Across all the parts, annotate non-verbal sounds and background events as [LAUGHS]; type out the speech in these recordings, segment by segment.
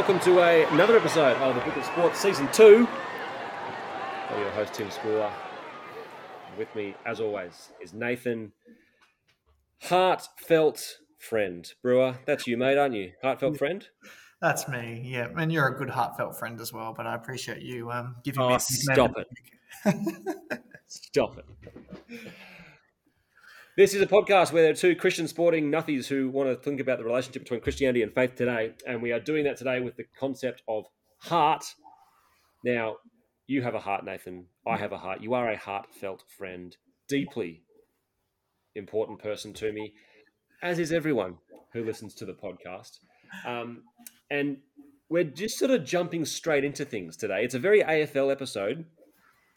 welcome to a, another episode of the Book of Sports Season 2. I'm your host, Tim Schooler. With me, as always, is Nathan, heartfelt friend. Brewer, that's you, mate, aren't you? Heartfelt friend? That's me, yeah. And you're a good heartfelt friend as well, but I appreciate you um, giving Oh, me stop it. Stop it. This is a podcast where there are two Christian sporting nutties who want to think about the relationship between Christianity and faith today. And we are doing that today with the concept of heart. Now, you have a heart, Nathan. I have a heart. You are a heartfelt friend, deeply important person to me, as is everyone who listens to the podcast. Um, and we're just sort of jumping straight into things today. It's a very AFL episode,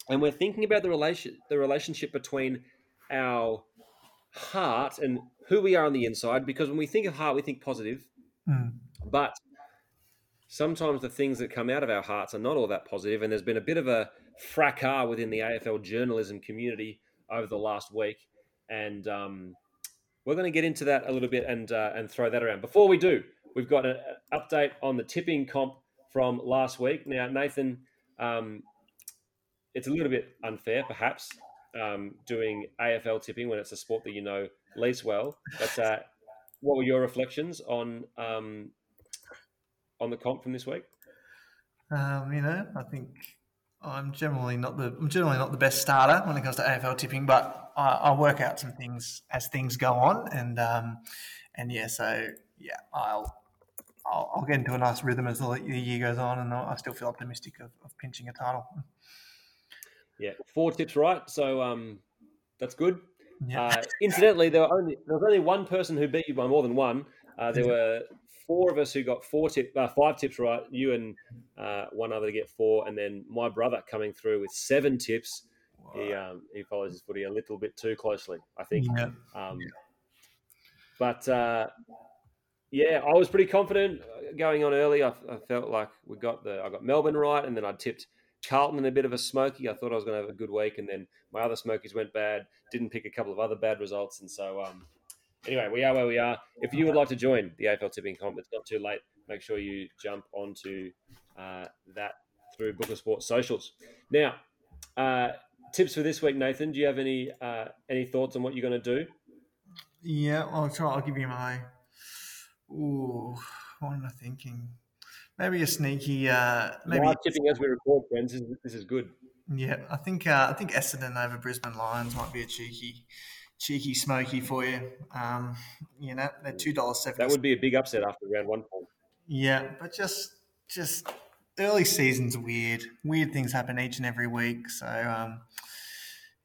and we're thinking about the relation the relationship between our heart and who we are on the inside. Because when we think of heart, we think positive, Mm. but sometimes the things that come out of our hearts are not all that positive. And there's been a bit of a fracas within the AFL journalism community over the last week, and um, we're going to get into that a little bit and uh, and throw that around. Before we do, we've got an update on the tipping comp from last week. Now, Nathan, um, it's a little bit unfair, perhaps, um, doing AFL tipping when it's a sport that you know least well. But uh, what were your reflections on um, on the comp from this week? Um, you know, I think I'm generally not the I'm generally not the best starter when it comes to AFL tipping, but I, I work out some things as things go on, and um, and yeah, so yeah, I'll. I'll, I'll get into a nice rhythm as the year goes on, and I still feel optimistic of, of pinching a title. Yeah, four tips right, so um, that's good. Yeah, Uh, incidentally, there were only there was only one person who beat you by more than one. Uh, there were four of us who got four tip, uh, five tips right. You and uh, one other to get four, and then my brother coming through with seven tips. He um, he follows his footy a little bit too closely, I think. yeah. Um, but uh, yeah, I was pretty confident going on early. I, I felt like we got the I got Melbourne right, and then I tipped Carlton in a bit of a smoky. I thought I was going to have a good week, and then my other smokies went bad. Didn't pick a couple of other bad results, and so um, anyway, we are where we are. If you would like to join the AFL tipping comp, it's not too late. Make sure you jump onto uh, that through Book of Sports socials. Now, uh, tips for this week, Nathan. Do you have any uh, any thoughts on what you're going to do? Yeah, I'll try. I'll give you my. Ooh, what am I thinking? Maybe a sneaky. Uh, maybe. Tipping as we record, friends. This is, this is good. Yeah, I think. Uh, I think Essendon over Brisbane Lions might be a cheeky, cheeky smoky for you. Um, you know, they're two dollars seventy. That would be a big upset after round one. Yeah, but just just early season's weird. Weird things happen each and every week. So um,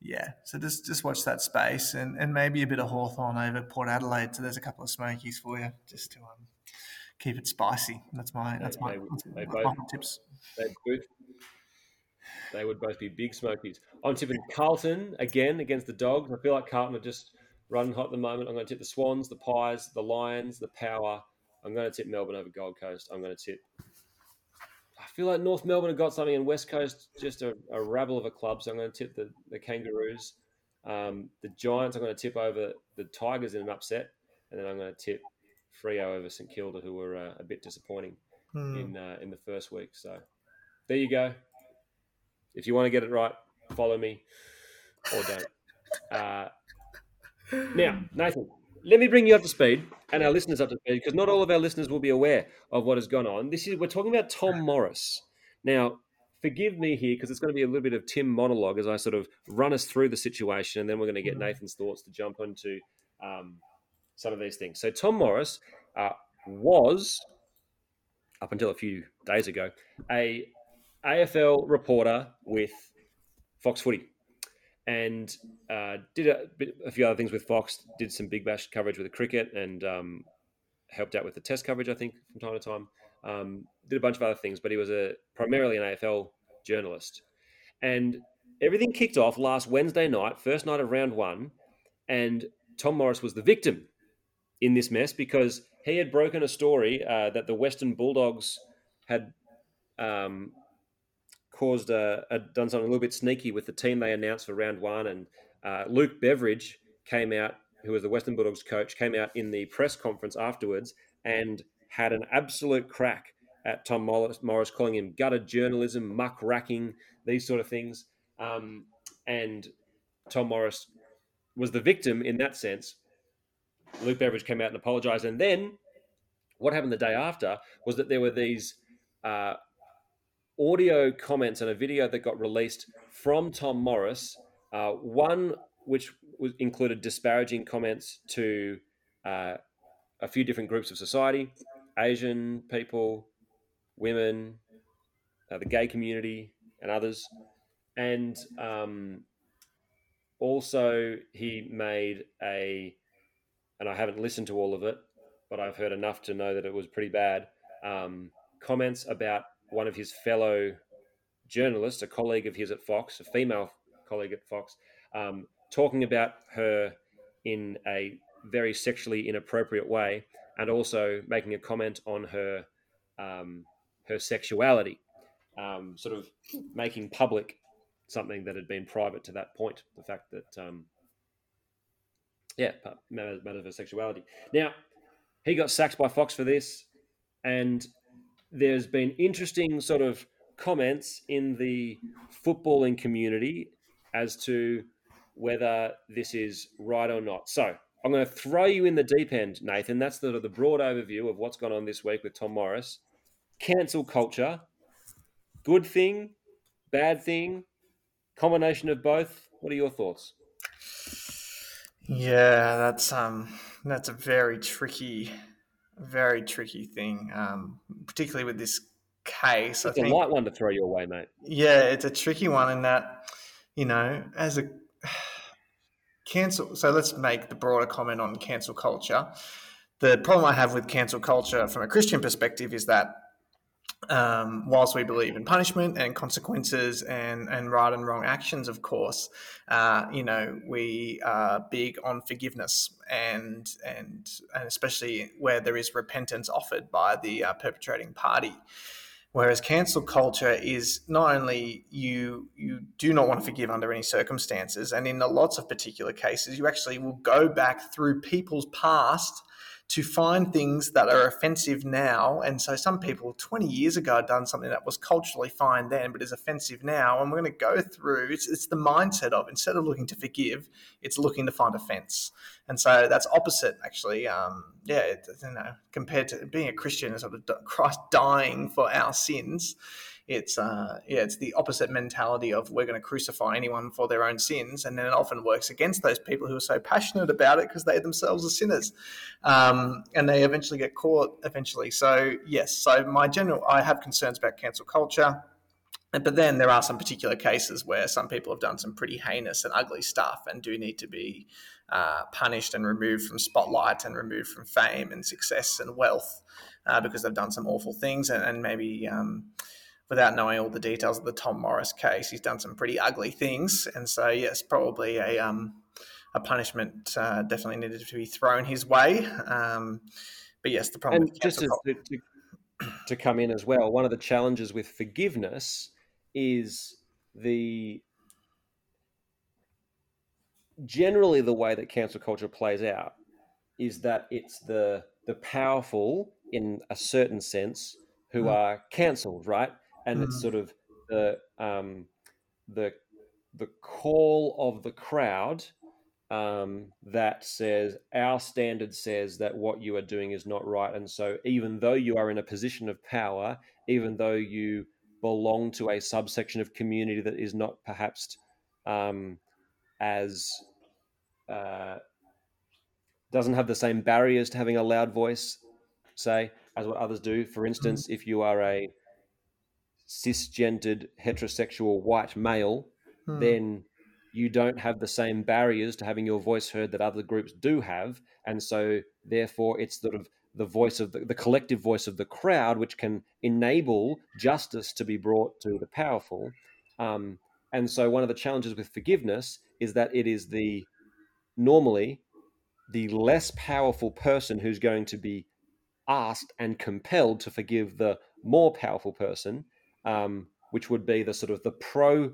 yeah, so just just watch that space and, and maybe a bit of Hawthorn over Port Adelaide. So there's a couple of smokies for you just to um, keep it spicy. That's my that's my, They- that's they my, both- tips. They both. They would both be big smokies. I'm tipping Carlton again against the Dogs. I feel like Carlton are just running hot at the moment. I'm going to tip the Swans, the Pies, the Lions, the Power. I'm going to tip Melbourne over Gold Coast. I'm going to tip. I feel like North Melbourne have got something, and West Coast just a, a rabble of a club. So I'm going to tip the, the Kangaroos. Um, the Giants, I'm going to tip over the Tigers in an upset, and then I'm going to tip Freo over St Kilda, who were uh, a bit disappointing Hmm. in uh, in the first week. So there you go. If you want to get it right, follow me or don't. [LAUGHS] Uh, now, Nathan, let me bring you up to speed and our listeners up to speed because not all of our listeners will be aware of what has gone on. This is we're talking about Tom Morris. Now, forgive me here because it's going to be a little bit of Tim monologue as I sort of run us through the situation, and then we're going to get Nathan's thoughts to jump into um, some of these things. So, Tom Morris uh, was up until a few days ago, a AFL reporter with Fox Footy, and uh, did a, a few other things with Fox. Did some Big Bash coverage with the cricket, and um, helped out with the Test coverage, I think, from time to time. Um, did a bunch of other things, but he was a primarily an AFL journalist, and everything kicked off last Wednesday night, first night of round one, and Tom Morris was the victim in this mess because he had broken a story uh, that the Western Bulldogs had um, caused a, a done something a little bit sneaky with the team they announced for round one, and uh, Luke Beveridge came out, who was the Western Bulldogs coach, came out in the press conference afterwards and had an absolute crack at Tom Morris, Morris calling him gutter journalism, muck racking, these sort of things. Um, and Tom Morris was the victim in that sense. Luke Beveridge came out and apologized. And then what happened the day after was that there were these uh, audio comments and a video that got released from Tom Morris. Uh, one which was, included disparaging comments to uh, a few different groups of society Asian people, women, uh, the gay community, and others. And um, also, he made a, and I haven't listened to all of it, but I've heard enough to know that it was pretty bad. Um, comments about one of his fellow journalists, a colleague of his at Fox, a female colleague at Fox, um, talking about her in a very sexually inappropriate way, and also making a comment on her um, her sexuality, um, sort of making public something that had been private to that point. The fact that, um, yeah, matters, of her sexuality. Now, he got sacked by Fox for this, and there's been interesting sort of comments in the footballing community as to whether this is right or not. So I'm going to throw you in the deep end, Nathan. That's the, the broad overview of what's gone on this week with Tom Morris. Cancel culture, good thing, bad thing, combination of both. What are your thoughts? Yeah, that's um, that's a very tricky, very tricky thing, um, particularly with this case. It's I a think, light one to throw your way, mate. Yeah, it's a tricky one in that, you know, as a cancel. So let's make the broader comment on cancel culture. The problem I have with cancel culture from a Christian perspective is that um, whilst we believe in punishment and consequences and, and right and wrong actions, of course, uh, you know, we are big on forgiveness and, and, and especially where there is repentance offered by the uh, perpetrating party. Whereas cancel culture is not only you you do not want to forgive under any circumstances, and in lots of particular cases, you actually will go back through people's past to find things that are offensive now. And so some people 20 years ago had done something that was culturally fine then, but is offensive now. And we're going to go through, it's, it's the mindset of instead of looking to forgive, it's looking to find offense. And so that's opposite, actually. Um, yeah, it, you know, compared to being a Christian and sort of Christ dying for our sins it's uh, yeah, it's the opposite mentality of we're going to crucify anyone for their own sins, and then it often works against those people who are so passionate about it because they themselves are sinners, um, and they eventually get caught. Eventually, so yes, so my general, I have concerns about cancel culture. But then there are some particular cases where some people have done some pretty heinous and ugly stuff and do need to be uh, punished and removed from spotlight and removed from fame and success and wealth uh, because they've done some awful things and, and maybe um, without knowing all the details of the Tom Morris case, he's done some pretty ugly things, and so yes, probably a um, a punishment uh, definitely needed to be thrown his way. Um, but yes, the problem. And just to, to, to come in as well, one of the challenges with forgiveness is the generally the way that cancel culture plays out is that it's the the powerful in a certain sense who mm. are cancelled, right? And mm. it's sort of the um, the the call of the crowd um, that says our standard says that what you are doing is not right, and so even though you are in a position of power, even though you belong to a subsection of community that is not perhaps um, as uh, doesn't have the same barriers to having a loud voice, say, as what others do. For instance, mm-hmm. if you are a cisgendered heterosexual white male, hmm. then you don't have the same barriers to having your voice heard that other groups do have. And so, therefore, it's sort of the voice of the, the collective voice of the crowd, which can enable justice to be brought to the powerful. Um, and so, one of the challenges with forgiveness is that it is the normally the less powerful person who's going to be asked and compelled to forgive the more powerful person um, which would be the sort of the pro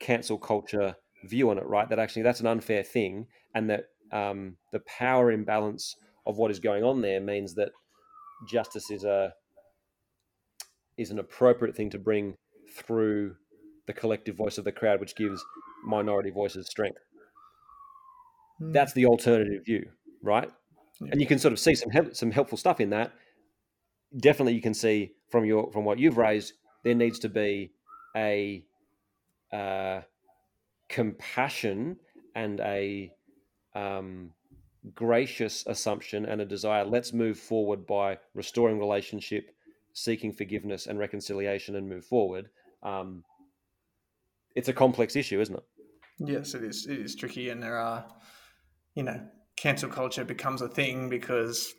cancel culture view on it, right? That actually that's an unfair thing, and that um, the power imbalance of what is going on there means that justice is a is an appropriate thing to bring through the collective voice of the crowd, which gives minority voices strength. Mm. That's the alternative view, right? Yeah. And you can sort of see some some helpful stuff in that. Definitely, you can see from your from what you've raised, there needs to be a uh, compassion and a um, gracious assumption and a desire. Let's move forward by restoring relationship, seeking forgiveness and reconciliation, and move forward. Um, it's a complex issue, isn't it? Yes, it is. It is tricky, and there are, you know, cancel culture becomes a thing because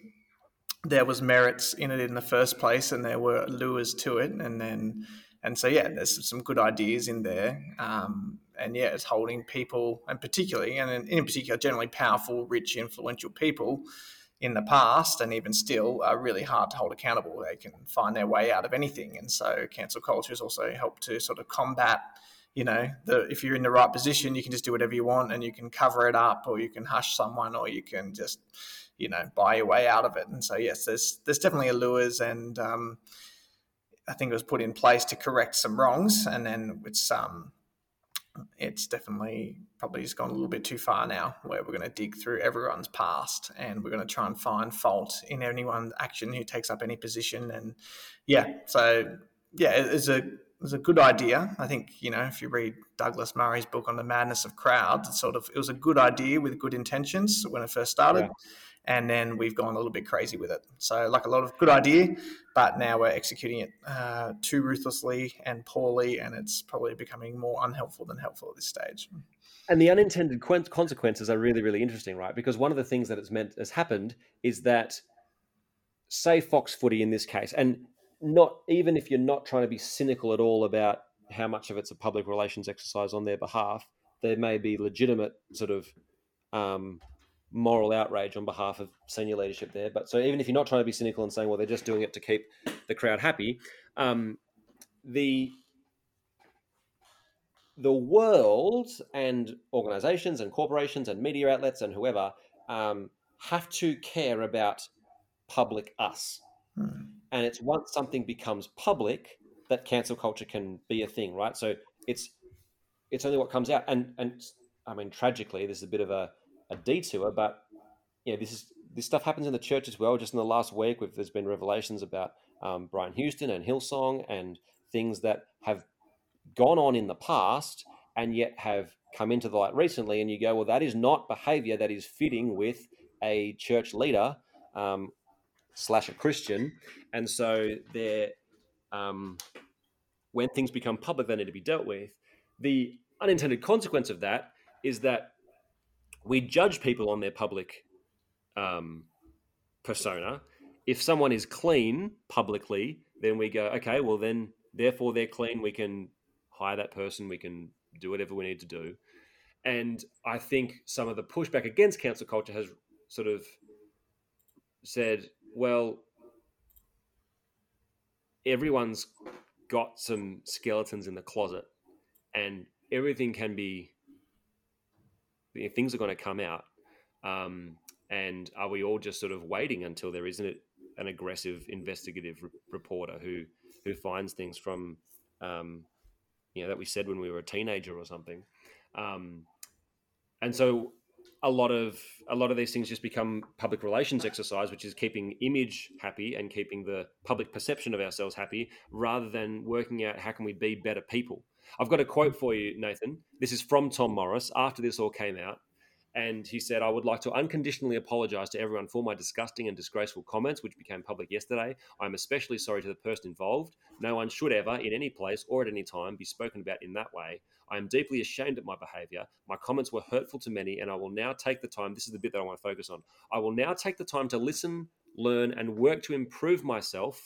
there was merits in it in the first place, and there were lures to it, and then, and so yeah, there's some good ideas in there, um, and yeah, it's holding people, and particularly, and in particular, generally powerful, rich, influential people in the past and even still are really hard to hold accountable. They can find their way out of anything, and so cancel culture has also helped to sort of combat you know, the, if you're in the right position, you can just do whatever you want and you can cover it up or you can hush someone or you can just, you know, buy your way out of it. And so, yes, there's, there's definitely allures and um, I think it was put in place to correct some wrongs. And then it's, um, it's definitely probably just gone a little bit too far now where we're going to dig through everyone's past and we're going to try and find fault in anyone's action who takes up any position. And yeah, so yeah, it's a it was a good idea. I think you know if you read Douglas Murray's book on the madness of crowds, it's sort of it was a good idea with good intentions when it first started, yeah. And then we've gone a little bit crazy with it. So like a lot of good idea, but now we're executing it uh, too ruthlessly and poorly, and it's probably becoming more unhelpful than helpful at this stage. And the unintended consequences are really really interesting, right? Because one of the things that it's meant has happened is that say Fox Footy in this case, and not even if you're not trying to be cynical at all about how much of it's a public relations exercise on their behalf, there may be legitimate sort of um, moral outrage on behalf of senior leadership there. But so even if you're not trying to be cynical and saying, well, they're just doing it to keep the crowd happy, um, the the world and organizations and corporations and media outlets and whoever um, have to care about public us. Hmm. And it's once something becomes public that cancel culture can be a thing, right? So it's it's only what comes out. And and I mean, tragically, there's a bit of a, a detour, but know, this is this stuff happens in the church as well. Just in the last week, there's been revelations about um, Brian Houston and Hillsong and things that have gone on in the past and yet have come into the light recently. And you go, well, that is not behavior that is fitting with a church leader um, slash a Christian, and so they're um, when things become public, they need to be dealt with. The unintended consequence of that is that we judge people on their public um, persona. If someone is clean publicly, then we go, okay, well then, therefore they're clean. We can hire that person. We can do whatever we need to do. And I think some of the pushback against cancel culture has sort of said, well, everyone's got some skeletons in the closet, and everything can be. Things are going to come out, um, and are we all just sort of waiting until there isn't an aggressive investigative re- reporter who who finds things from, um, you know, that we said when we were a teenager or something, um, and so a lot of a lot of these things just become public relations exercise, which is keeping image happy and keeping the public perception of ourselves happy, rather than working out how can we be better people. I've got a quote for you, Nathan. This is from Tom Morris after this all came out. And he said, I would like to unconditionally apologize to everyone for my disgusting and disgraceful comments, which became public yesterday. I'm especially sorry to the person involved. No one should ever, in any place or at any time, be spoken about in that way. I am deeply ashamed of my behavior. My comments were hurtful to many, and I will now take the time. This is the bit that I want to focus on. I will now take the time to listen, learn, and work to improve myself,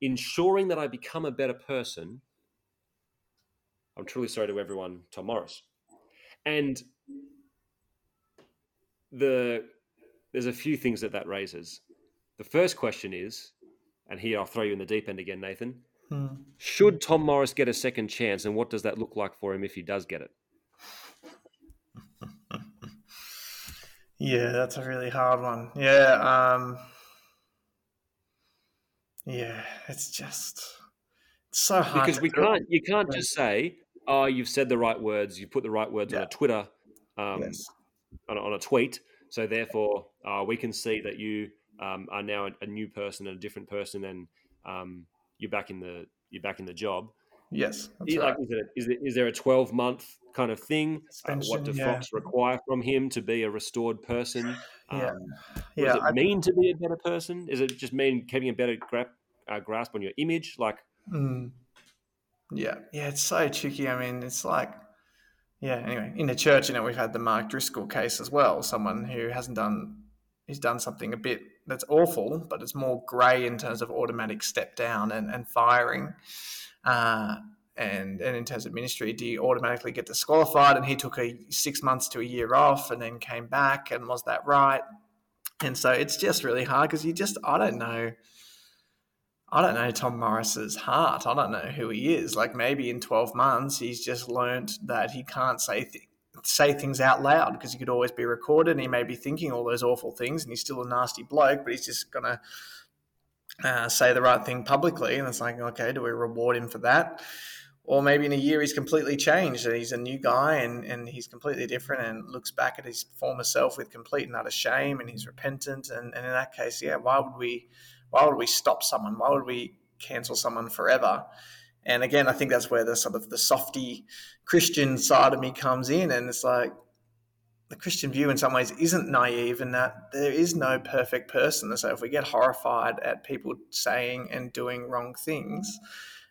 ensuring that I become a better person. I'm truly sorry to everyone, Tom Morris. And the there's a few things that that raises. The first question is, and here I'll throw you in the deep end again, Nathan. Hmm. Should Tom Morris get a second chance, and what does that look like for him if he does get it? [LAUGHS] yeah, that's a really hard one. Yeah, um, yeah, it's just it's so hard because we can't. You can't [LAUGHS] just say, "Oh, you've said the right words. You've put the right words yeah. on a Twitter, um, yes. On, a, on, a, tweet." So therefore, uh, we can see that you um, are now a, a, new person a different person, and um, you're back in the you're back in the job. Yes, is, right. like, is, it, is, it, is there a twelve month kind of thing? Uh, what does yeah. Fox require from him to be a restored person? Yeah, um, yeah. Does it I, mean to be a better person? Is it just mean having a better gra- uh, grasp on your image? Like, mm. yeah, yeah. It's so tricky. I mean, it's like yeah. Anyway, in the church, you know, we've had the Mark Driscoll case as well. Someone who hasn't done, he's done something a bit that's awful, but it's more grey in terms of automatic step down and, and firing. Uh, and, and in terms of ministry, do you automatically get disqualified? And he took a six months to a year off and then came back. And was that right? And so it's just really hard because you just, I don't know. I don't know Tom Morris's heart. I don't know who he is. Like maybe in 12 months, he's just learned that he can't say say things out loud because he could always be recorded. And he may be thinking all those awful things, and he's still a nasty bloke, but he's just gonna uh, say the right thing publicly. And it's like, okay, do we reward him for that? Or maybe in a year he's completely changed and he's a new guy and, and he's completely different and looks back at his former self with complete and utter shame and he's repentant. And, and in that case, yeah, why would we why would we stop someone? Why would we cancel someone forever? And again, I think that's where the sort of the softy Christian side of me comes in. And it's like the Christian view in some ways isn't naive in that there is no perfect person. So if we get horrified at people saying and doing wrong things,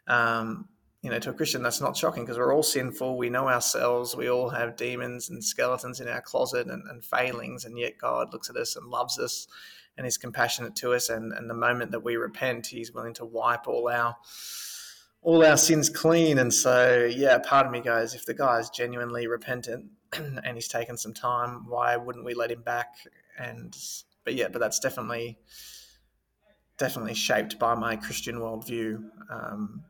um, you know, to a Christian, that's not shocking because we're all sinful. We know ourselves. We all have demons and skeletons in our closet and, and failings, and yet God looks at us and loves us and is compassionate to us. And, and the moment that we repent, He's willing to wipe all our all our sins clean. And so, yeah, part of me goes, if the guy is genuinely repentant [CLEARS THROAT] and he's taken some time, why wouldn't we let him back? And but yeah, but that's definitely definitely shaped by my Christian worldview. Um,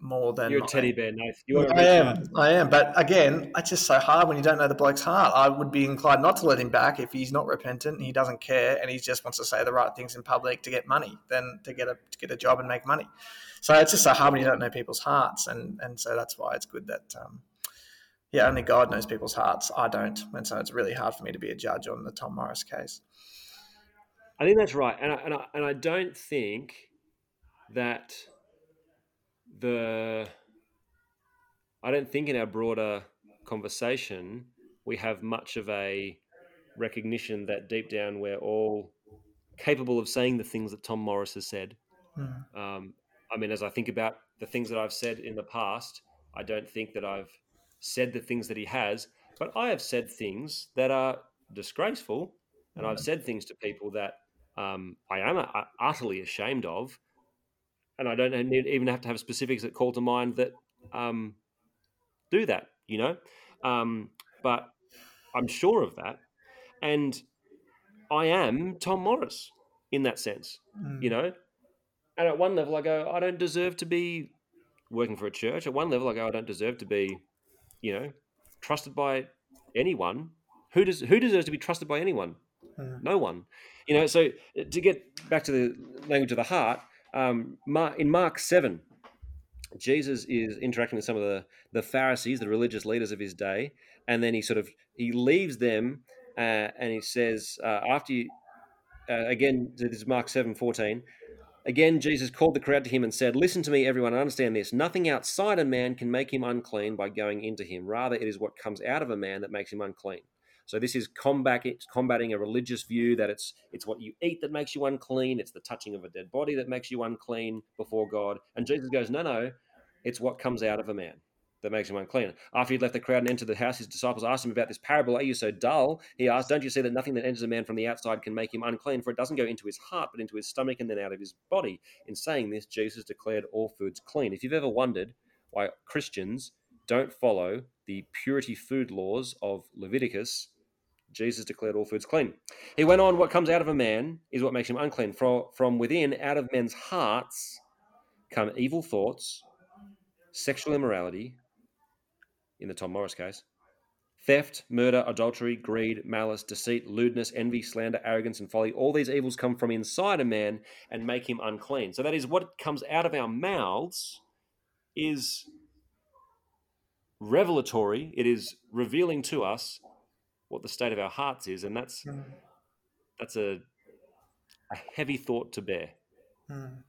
more than you're a teddy bear, Nath. You are I am, I am. But again, it's just so hard when you don't know the bloke's heart. I would be inclined not to let him back if he's not repentant and he doesn't care and he just wants to say the right things in public to get money, than to get a to get a job and make money. So it's just so hard when you don't know people's hearts, and and so that's why it's good that. Um, yeah, only God knows people's hearts. I don't, and so it's really hard for me to be a judge on the Tom Morris case. I think that's right, and I, and I, and I don't think that the I don't think in our broader conversation we have much of a recognition that deep down we're all capable of saying the things that Tom Morris has said. Mm. Um, I mean, as I think about the things that I've said in the past, I don't think that I've said the things that he has, but I have said things that are disgraceful, and I've hmm. said things to people that um, I am utterly ashamed of and I don't even have to have specifics that call to mind that um, do that, you know. Um, but I'm sure of that, and I am Tom Morris in that sense, mm. you know. And at one level, I go, I don't deserve to be working for a church. At one level, I go, I don't deserve to be, you know, trusted by anyone. Who does who deserves to be trusted by anyone? Mm. No one. You know. So to get back to the language of the heart, um, in Mark 7, Jesus is interacting with some of the, the Pharisees, the religious leaders of his day, and then he sort of he leaves them uh, and he says, uh, after you, uh, again, this is Mark 7 14. Again, Jesus called the crowd to him and said, Listen to me, everyone, understand this. Nothing outside a man can make him unclean by going into him. Rather, it is what comes out of a man that makes him unclean. So this is combating, combating a religious view that it's it's what you eat that makes you unclean. It's the touching of a dead body that makes you unclean before God. And Jesus goes, no, no, it's what comes out of a man that makes him unclean. After he'd left the crowd and entered the house, his disciples asked him about this parable. Are you so dull? He asked, Don't you see that nothing that enters a man from the outside can make him unclean? For it doesn't go into his heart, but into his stomach and then out of his body. In saying this, Jesus declared all foods clean. If you've ever wondered why Christians don't follow the purity food laws of Leviticus, Jesus declared all foods clean. He went on, What comes out of a man is what makes him unclean. For, from within, out of men's hearts, come evil thoughts, sexual immorality, in the Tom Morris case, Theft, murder, adultery, greed, malice, deceit, lewdness, envy, slander, arrogance, and folly. All these evils come from inside a man and make him unclean. So that is what comes out of our mouths is revelatory. It is revealing to us what the state of our hearts is, and that's mm. that's a a heavy thought to bear. Mm.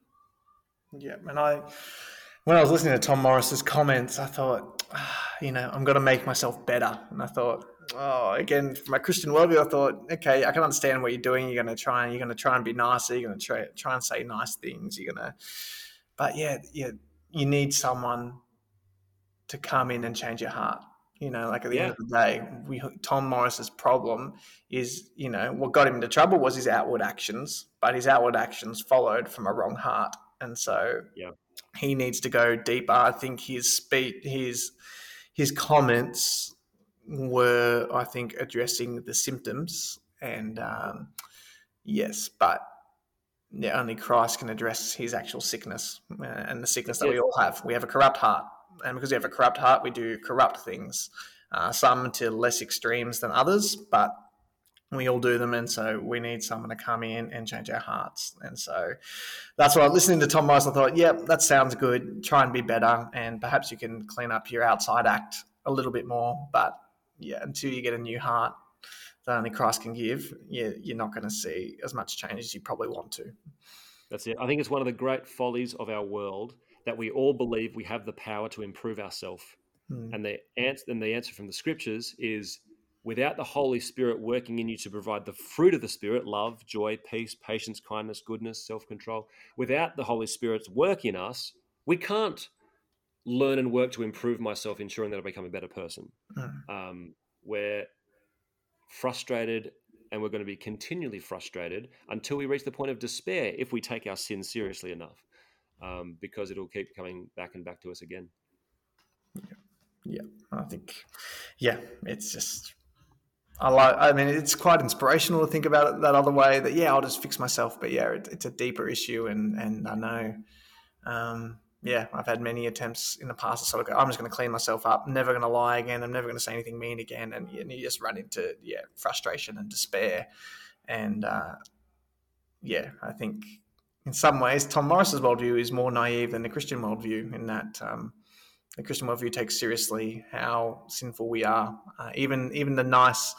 Yeah, and I when I was listening to Tom Morris's comments, I thought, ah, you know, I'm going to make myself better, and I thought, oh, again, from my Christian worldview, I thought, okay, I can understand what you're doing. You're going to try and you're going to try and be nicer. You're going to try try and say nice things. You're going to, but yeah, yeah, you need someone to come in and change your heart. You know, like at the yeah. end of the day, we, Tom Morris's problem is, you know, what got him into trouble was his outward actions, but his outward actions followed from a wrong heart, and so yeah. he needs to go deeper. I think his speech, his his comments were, I think, addressing the symptoms, and um, yes, but yeah, only Christ can address his actual sickness uh, and the sickness that yeah. we all have. We have a corrupt heart and because we have a corrupt heart, we do corrupt things. Uh, some to less extremes than others, but we all do them, and so we need someone to come in and change our hearts. And so that's why listening to Tom Morris, I thought, yep, yeah, that sounds good. Try and be better, and perhaps you can clean up your outside act a little bit more. But yeah, until you get a new heart that only Christ can give, you, you're not going to see as much change as you probably want to. That's it. I think it's one of the great follies of our world that we all believe we have the power to improve ourselves. Mm. And the answer, and the answer from the scriptures is without the Holy Spirit working in you to provide the fruit of the Spirit love, joy, peace, patience, kindness, goodness, self control without the Holy Spirit's work in us, we can't learn and work to improve myself, ensuring that I become a better person. Mm. Um, we're frustrated and we're going to be continually frustrated until we reach the point of despair if we take our sin seriously enough um, because it'll keep coming back and back to us again. Yeah, yeah. I think, yeah, it's just. I like. I mean, it's quite inspirational to think about it that other way. That yeah, I'll just fix myself. But yeah, it, it's a deeper issue, and and I know, um, yeah, I've had many attempts in the past. To sort of go, I'm just going to clean myself up, I'm never going to lie again, I'm never going to say anything mean again, and, and, you just run into yeah frustration and despair, and uh, yeah, I think in some ways, Tom Morris's worldview is more naive than the Christian worldview in that um, the Christian worldview takes seriously how sinful we are. Uh, even even the nice,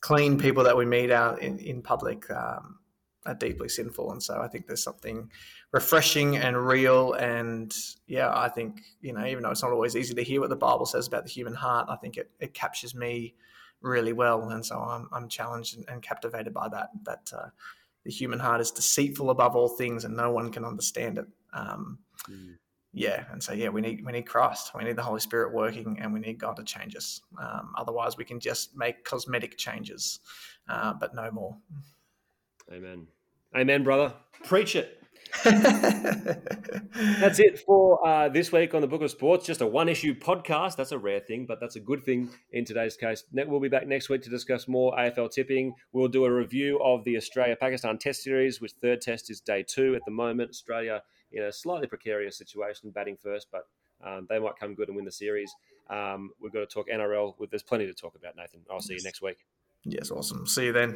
clean people that we meet out in, in public um, are deeply sinful, and so I think there's something refreshing and real. And yeah, I think you know, even though it's not always easy to hear what the Bible says about the human heart, I think it, it captures me really well, and so I'm I'm challenged and, and captivated by that. That uh, the human heart is deceitful above all things and no one can understand it. Um, mm. Yeah, and so yeah, we need we need Christ, we need the Holy Spirit working, and we need God to change us. Um, otherwise, we can just make cosmetic changes, uh, but no more. Amen. Amen, brother. Preach it. [LAUGHS] that's it for uh, this week on the Book of Sports. Just a one issue podcast. That's a rare thing, but that's a good thing in today's case. We'll be back next week to discuss more AFL tipping. We'll do a review of the Australia Pakistan Test Series, which third test is day two at the moment. Australia in a slightly precarious situation, batting first, but um, they might come good and win the series. Um, we've got to talk NRL. There's plenty to talk about, Nathan. I'll see you next week. Yes, awesome. See you then.